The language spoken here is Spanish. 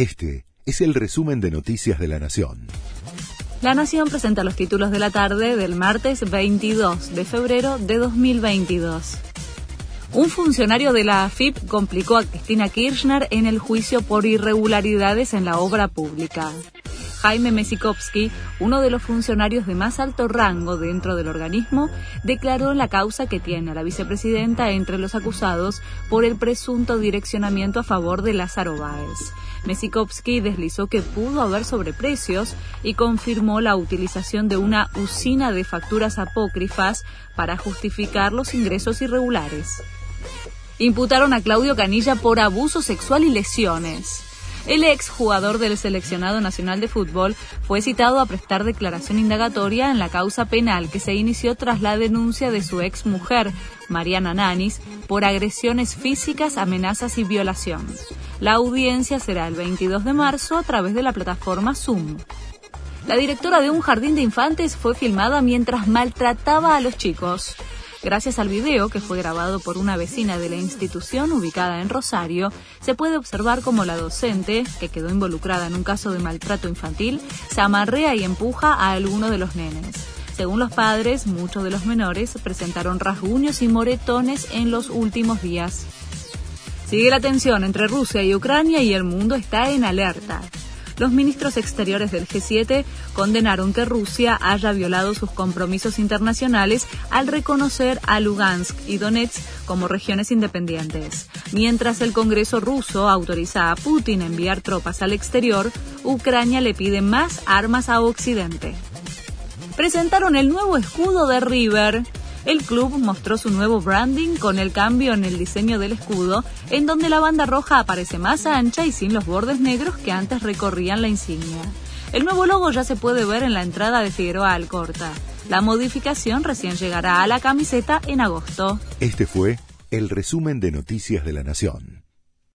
Este es el resumen de Noticias de la Nación. La Nación presenta los títulos de la tarde del martes 22 de febrero de 2022. Un funcionario de la AFIP complicó a Cristina Kirchner en el juicio por irregularidades en la obra pública. Jaime Mesikovsky, uno de los funcionarios de más alto rango dentro del organismo, declaró la causa que tiene a la vicepresidenta entre los acusados por el presunto direccionamiento a favor de Lázaro Báez. Mesikovsky deslizó que pudo haber sobreprecios y confirmó la utilización de una usina de facturas apócrifas para justificar los ingresos irregulares. Imputaron a Claudio Canilla por abuso sexual y lesiones. El ex jugador del seleccionado nacional de fútbol fue citado a prestar declaración indagatoria en la causa penal que se inició tras la denuncia de su ex mujer, Mariana Nanis, por agresiones físicas, amenazas y violación. La audiencia será el 22 de marzo a través de la plataforma Zoom. La directora de un jardín de infantes fue filmada mientras maltrataba a los chicos. Gracias al video, que fue grabado por una vecina de la institución ubicada en Rosario, se puede observar cómo la docente, que quedó involucrada en un caso de maltrato infantil, se amarrea y empuja a alguno de los nenes. Según los padres, muchos de los menores presentaron rasguños y moretones en los últimos días. Sigue la tensión entre Rusia y Ucrania y el mundo está en alerta los ministros exteriores del G7 condenaron que Rusia haya violado sus compromisos internacionales al reconocer a Lugansk y Donetsk como regiones independientes. Mientras el Congreso ruso autoriza a Putin a enviar tropas al exterior, Ucrania le pide más armas a Occidente. Presentaron el nuevo escudo de River el club mostró su nuevo branding con el cambio en el diseño del escudo, en donde la banda roja aparece más ancha y sin los bordes negros que antes recorrían la insignia. El nuevo logo ya se puede ver en la entrada de Figueroa Alcorta. La modificación recién llegará a la camiseta en agosto. Este fue el resumen de Noticias de la Nación.